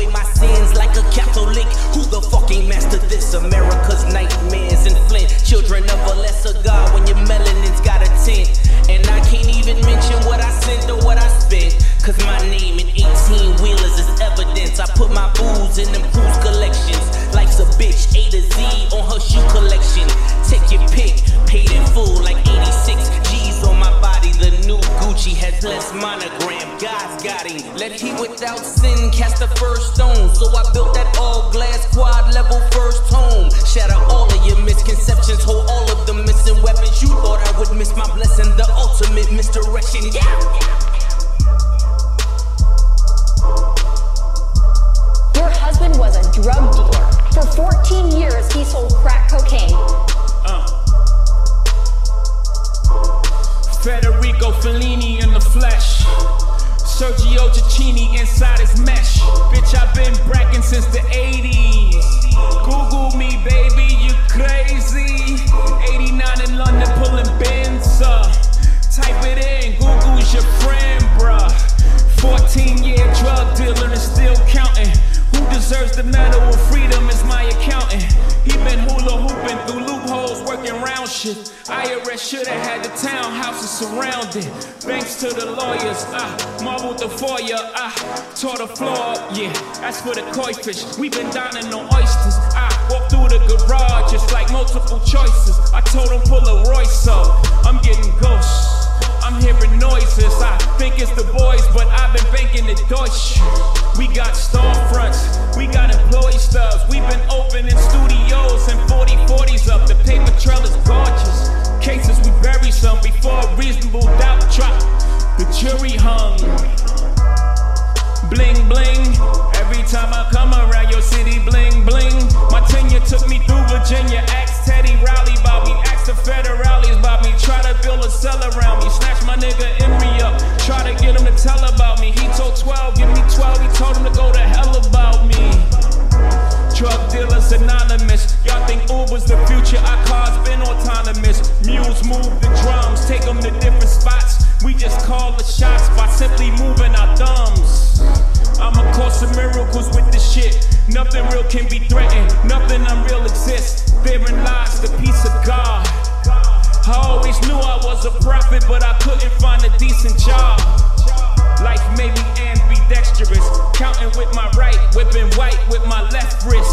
Away my sins like a Catholic. Who the fucking master this? America's nightmares and Flint. Children of a lesser God when your melanin's got a tint. And I can't even mention what I sent or what I spent. Cause my name in 18 wheelers is evidence. I put my booze in them cruise collections. Life's a bitch, A to Z on her shoe collection. Take your pick, paid in full like 86 G's on my body. The new Gucci has less monogram. God's got him. Let he without sin cast the first thought I would miss my blessing, the ultimate misdirection. Yeah. Your husband was a drug dealer. For 14 years, he sold crack cocaine. Uh. Federico Fellini in the flesh. Sergio Tacchini inside his mesh. Bitch, IRS should have had the townhouses surrounded. Thanks to the lawyers, ah, marbled the foyer, ah, tore the floor, yeah. That's for the koi fish. We been dining on oysters, ah, walk through the garage, it's like multiple choices. I told him pull a Royce before a reasonable doubt drop. The jury hung. Bling bling. Every time I come around your city, bling bling. My tenure took me through Virginia. Ask Teddy Riley about me. Ask the federales about me. Try to build a cell around me. Snatch my nigga Emory up. Try to get him to tell about me. He told 12, give me 12. He told him to go to hell about me. Drug dealers anonymous. Y'all think Uber's the future? Our cars been autonomous. Mules move the simply moving our thumbs. I'm a course of miracles with this shit. Nothing real can be threatened, nothing unreal exists. Therein lies the peace of God. I always knew I was a prophet, but I couldn't find a decent job. Life made me ambidextrous, counting with my right, whipping white with my left wrist.